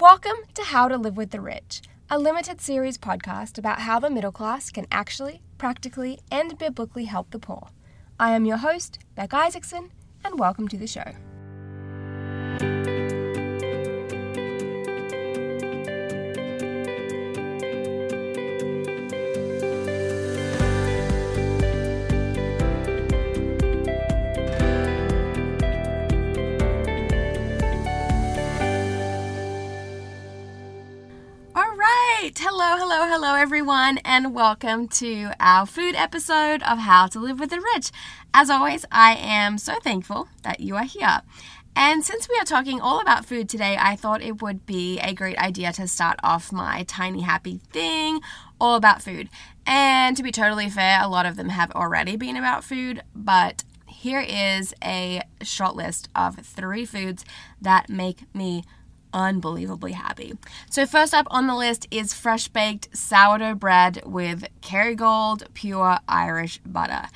Welcome to How to Live with the Rich, a limited series podcast about how the middle class can actually, practically, and biblically help the poor. I am your host, Beck Isaacson, and welcome to the show. Hello, hello, hello, everyone, and welcome to our food episode of How to Live with the Rich. As always, I am so thankful that you are here. And since we are talking all about food today, I thought it would be a great idea to start off my tiny happy thing all about food. And to be totally fair, a lot of them have already been about food, but here is a short list of three foods that make me unbelievably happy. So, first up on the list is fresh baked sourdough bread with Kerrygold pure Irish butter.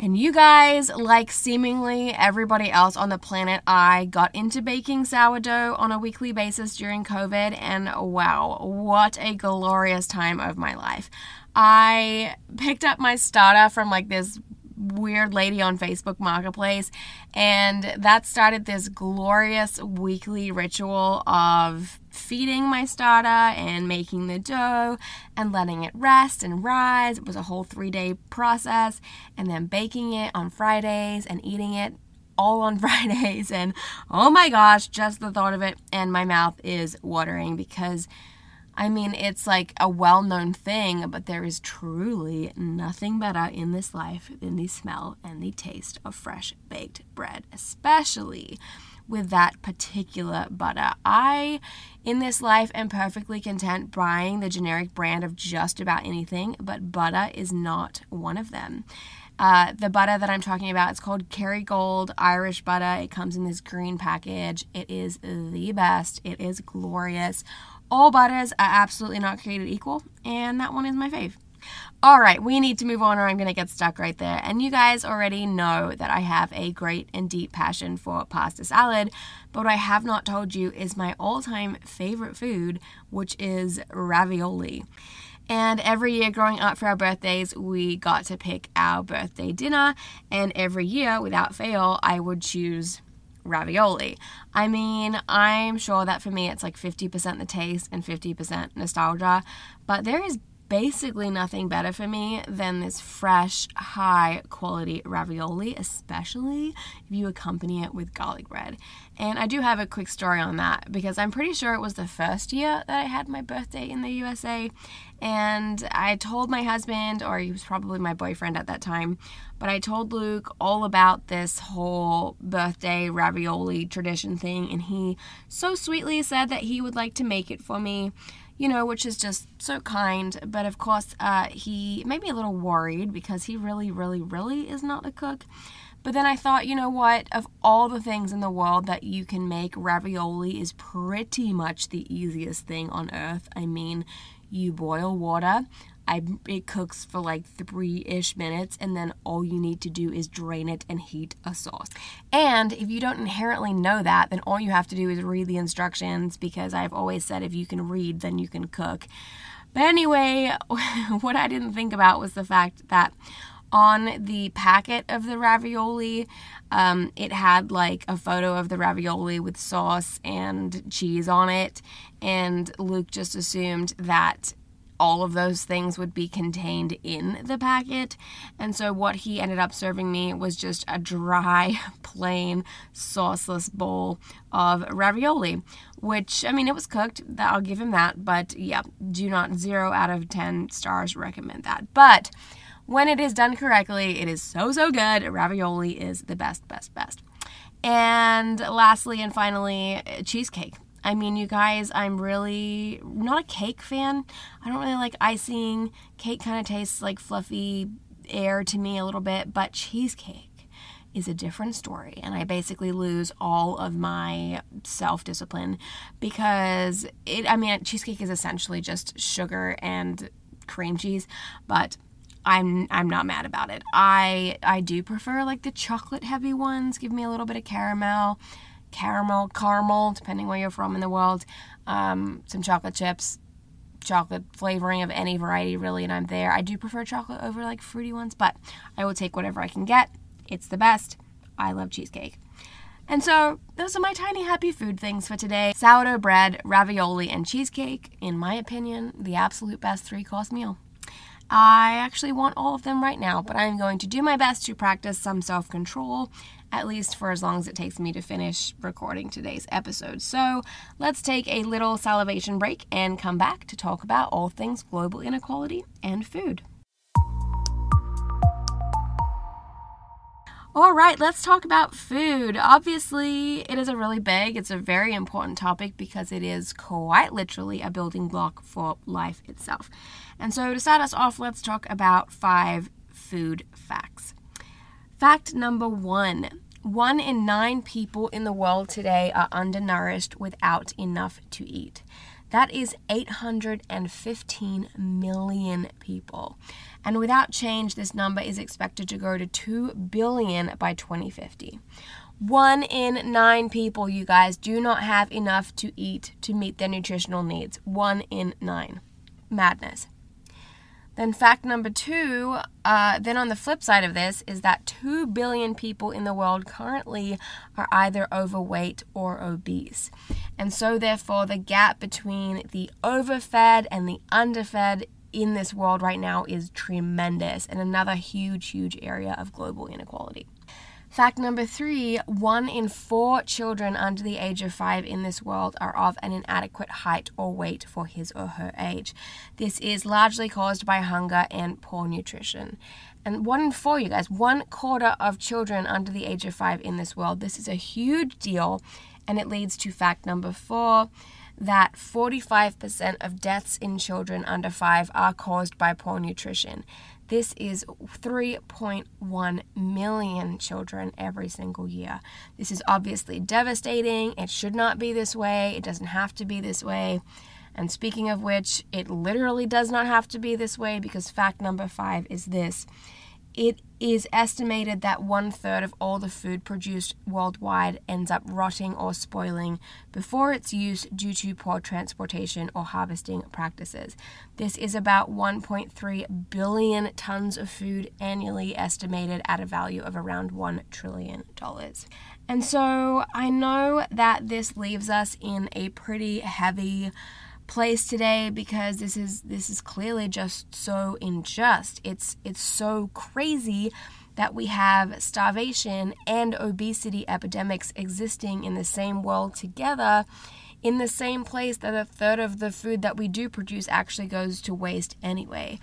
And you guys, like seemingly everybody else on the planet, I got into baking sourdough on a weekly basis during COVID, and wow, what a glorious time of my life. I picked up my starter from like this weird lady on Facebook Marketplace, and that started this glorious weekly ritual of feeding my starter and making the dough and letting it rest and rise. It was a whole three day process, and then baking it on Fridays and eating it all on Fridays. And oh my gosh, just the thought of it, and my mouth is watering because I mean, it's like a well known thing, but there is truly nothing better in this life than the smell and the taste of fresh baked bread, especially with that particular butter. I, in this life, am perfectly content buying the generic brand of just about anything, but butter is not one of them. Uh, the butter that I'm talking about is called Kerrygold Irish butter. It comes in this green package. It is the best. It is glorious. All butters are absolutely not created equal, and that one is my fave. All right, we need to move on or I'm going to get stuck right there. And you guys already know that I have a great and deep passion for pasta salad, but what I have not told you is my all time favorite food, which is ravioli. And every year growing up for our birthdays, we got to pick our birthday dinner. And every year, without fail, I would choose ravioli. I mean, I'm sure that for me it's like 50% the taste and 50% nostalgia, but there is basically nothing better for me than this fresh, high quality ravioli, especially if you accompany it with garlic bread. And I do have a quick story on that because I'm pretty sure it was the first year that I had my birthday in the USA. And I told my husband, or he was probably my boyfriend at that time, but I told Luke all about this whole birthday ravioli tradition thing. And he so sweetly said that he would like to make it for me you know, which is just so kind. But of course, uh, he made me a little worried because he really, really, really is not a cook. But then I thought, you know what? Of all the things in the world that you can make, ravioli is pretty much the easiest thing on earth. I mean, you boil water, I it cooks for like three ish minutes, and then all you need to do is drain it and heat a sauce. And if you don't inherently know that, then all you have to do is read the instructions because I've always said if you can read, then you can cook. But anyway, what I didn't think about was the fact that on the packet of the ravioli, um, it had like a photo of the ravioli with sauce and cheese on it. And Luke just assumed that all of those things would be contained in the packet. And so what he ended up serving me was just a dry, plain, sauceless bowl of ravioli, which, I mean, it was cooked. I'll give him that. But yeah, do not zero out of 10 stars recommend that. But when it is done correctly, it is so, so good. Ravioli is the best, best, best. And lastly and finally, cheesecake. I mean, you guys, I'm really not a cake fan. I don't really like icing. Cake kind of tastes like fluffy air to me a little bit, but cheesecake is a different story. And I basically lose all of my self discipline because it, I mean, cheesecake is essentially just sugar and cream cheese, but I'm I'm not mad about it. I I do prefer like the chocolate heavy ones. Give me a little bit of caramel caramel, caramel, depending where you're from in the world, um, some chocolate chips, chocolate flavoring of any variety, really, and I'm there. I do prefer chocolate over like fruity ones, but I will take whatever I can get. It's the best. I love cheesecake. And so, those are my tiny happy food things for today sourdough bread, ravioli, and cheesecake. In my opinion, the absolute best three course meal. I actually want all of them right now, but I'm going to do my best to practice some self control, at least for as long as it takes me to finish recording today's episode. So let's take a little salivation break and come back to talk about all things global inequality and food. All right, let's talk about food. Obviously, it is a really big, it's a very important topic because it is quite literally a building block for life itself. And so, to start us off, let's talk about five food facts. Fact number one one in nine people in the world today are undernourished without enough to eat. That is 815 million people. And without change, this number is expected to grow to 2 billion by 2050. One in nine people, you guys, do not have enough to eat to meet their nutritional needs. One in nine. Madness. Then, fact number two, uh, then on the flip side of this, is that 2 billion people in the world currently are either overweight or obese. And so, therefore, the gap between the overfed and the underfed in this world right now is tremendous and another huge, huge area of global inequality. Fact number three one in four children under the age of five in this world are of an inadequate height or weight for his or her age. This is largely caused by hunger and poor nutrition. And one in four, you guys, one quarter of children under the age of five in this world. This is a huge deal, and it leads to fact number four that 45% of deaths in children under five are caused by poor nutrition. This is 3.1 million children every single year. This is obviously devastating. It should not be this way. It doesn't have to be this way. And speaking of which, it literally does not have to be this way because fact number five is this it is estimated that one third of all the food produced worldwide ends up rotting or spoiling before its use due to poor transportation or harvesting practices. This is about 1.3 billion tons of food annually, estimated at a value of around $1 trillion. And so I know that this leaves us in a pretty heavy place today because this is this is clearly just so unjust. It's it's so crazy that we have starvation and obesity epidemics existing in the same world together in the same place that a third of the food that we do produce actually goes to waste anyway.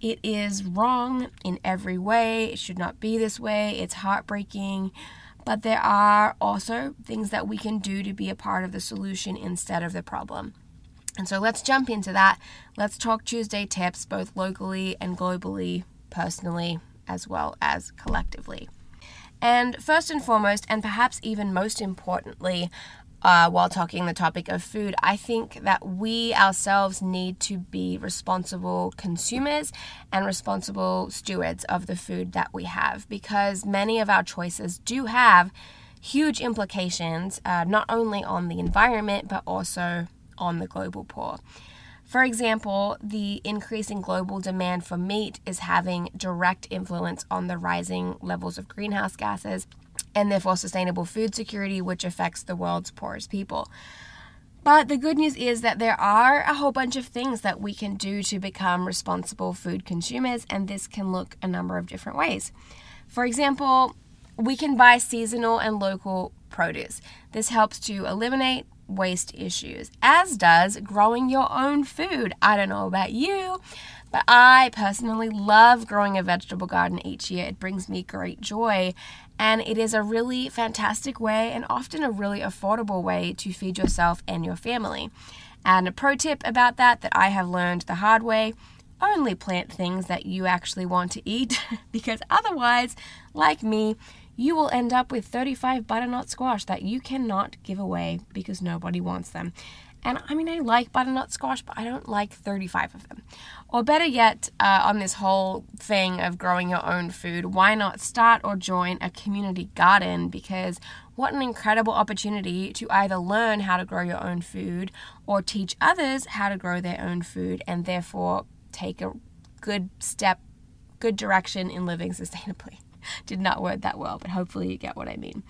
It is wrong in every way. It should not be this way. It's heartbreaking. But there are also things that we can do to be a part of the solution instead of the problem. And so let's jump into that. Let's talk Tuesday tips, both locally and globally, personally, as well as collectively. And first and foremost, and perhaps even most importantly, uh, while talking the topic of food, I think that we ourselves need to be responsible consumers and responsible stewards of the food that we have because many of our choices do have huge implications, uh, not only on the environment but also on the global poor. For example, the increasing global demand for meat is having direct influence on the rising levels of greenhouse gases and therefore sustainable food security, which affects the world's poorest people. But the good news is that there are a whole bunch of things that we can do to become responsible food consumers, and this can look a number of different ways. For example, we can buy seasonal and local produce. This helps to eliminate waste issues, as does growing your own food. I don't know about you, but I personally love growing a vegetable garden each year. It brings me great joy, and it is a really fantastic way and often a really affordable way to feed yourself and your family. And a pro tip about that that I have learned the hard way only plant things that you actually want to eat because otherwise, like me, you will end up with 35 butternut squash that you cannot give away because nobody wants them. And I mean, I like butternut squash, but I don't like 35 of them. Or better yet, uh, on this whole thing of growing your own food, why not start or join a community garden? Because what an incredible opportunity to either learn how to grow your own food or teach others how to grow their own food and therefore take a good step, good direction in living sustainably. Did not word that well, but hopefully you get what I mean.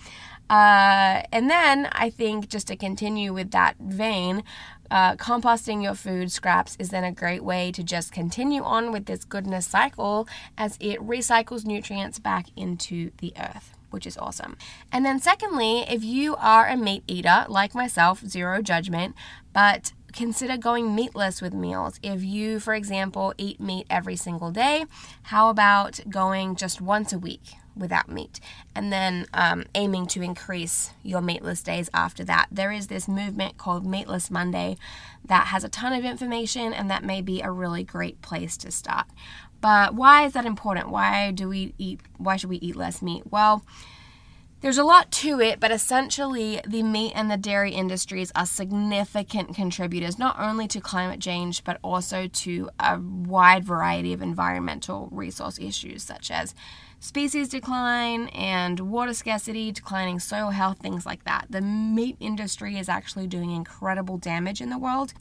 Uh, and then I think just to continue with that vein, uh, composting your food scraps is then a great way to just continue on with this goodness cycle as it recycles nutrients back into the earth which is awesome. And then, secondly, if you are a meat eater like myself, zero judgment, but consider going meatless with meals. If you, for example, eat meat every single day, how about going just once a week? without meat, and then um, aiming to increase your meatless days after that. There is this movement called Meatless Monday that has a ton of information, and that may be a really great place to start. But why is that important? Why do we eat? Why should we eat less meat? Well, there's a lot to it, but essentially, the meat and the dairy industries are significant contributors not only to climate change but also to a wide variety of environmental resource issues such as species decline and water scarcity, declining soil health, things like that. The meat industry is actually doing incredible damage in the world,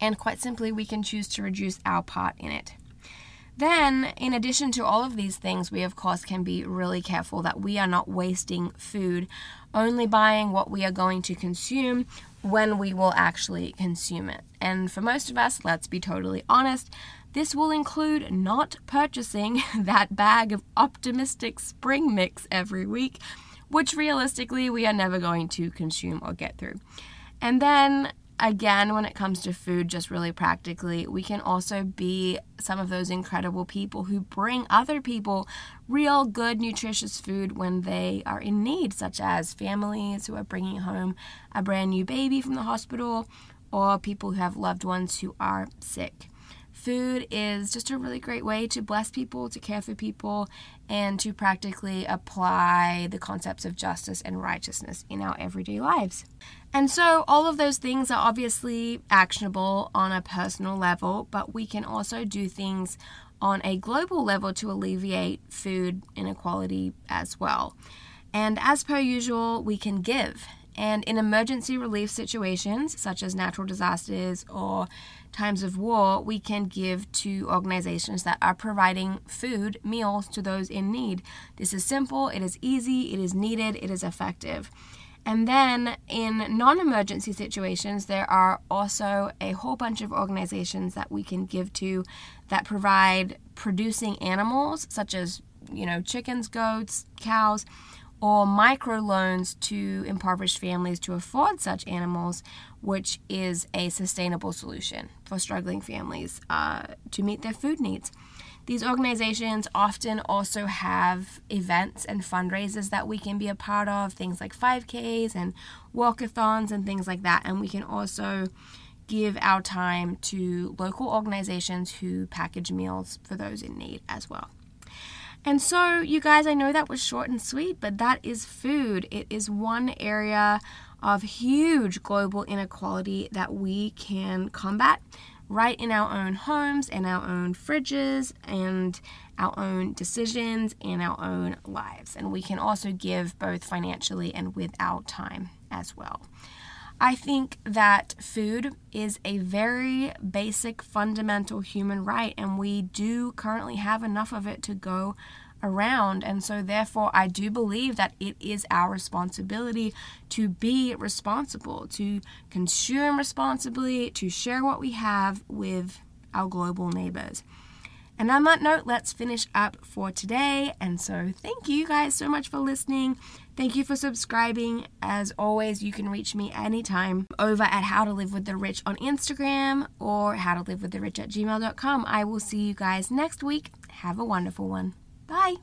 and quite simply, we can choose to reduce our part in it. Then, in addition to all of these things, we of course can be really careful that we are not wasting food, only buying what we are going to consume when we will actually consume it. And for most of us, let's be totally honest, this will include not purchasing that bag of optimistic spring mix every week, which realistically we are never going to consume or get through. And then again, when it comes to food, just really practically, we can also be some of those incredible people who bring other people real good, nutritious food when they are in need, such as families who are bringing home a brand new baby from the hospital or people who have loved ones who are sick. Food is just a really great way to bless people, to care for people, and to practically apply the concepts of justice and righteousness in our everyday lives. And so, all of those things are obviously actionable on a personal level, but we can also do things on a global level to alleviate food inequality as well. And as per usual, we can give. And in emergency relief situations, such as natural disasters or times of war, we can give to organizations that are providing food, meals to those in need. This is simple, it is easy, it is needed, it is effective. And then in non emergency situations, there are also a whole bunch of organizations that we can give to that provide producing animals, such as, you know, chickens, goats, cows, or microloans to impoverished families to afford such animals, which is a sustainable solution for struggling families uh, to meet their food needs. These organizations often also have events and fundraisers that we can be a part of, things like 5Ks and walkathons and things like that. And we can also give our time to local organizations who package meals for those in need as well. And so, you guys, I know that was short and sweet, but that is food. It is one area of huge global inequality that we can combat right in our own homes and our own fridges and our own decisions and our own lives. And we can also give both financially and with our time as well. I think that food is a very basic, fundamental human right, and we do currently have enough of it to go around. And so, therefore, I do believe that it is our responsibility to be responsible, to consume responsibly, to share what we have with our global neighbors. And on that note, let's finish up for today. And so, thank you guys so much for listening. Thank you for subscribing. As always, you can reach me anytime over at How to Live with the Rich on Instagram or How to Live with the Rich at gmail.com. I will see you guys next week. Have a wonderful one. Bye.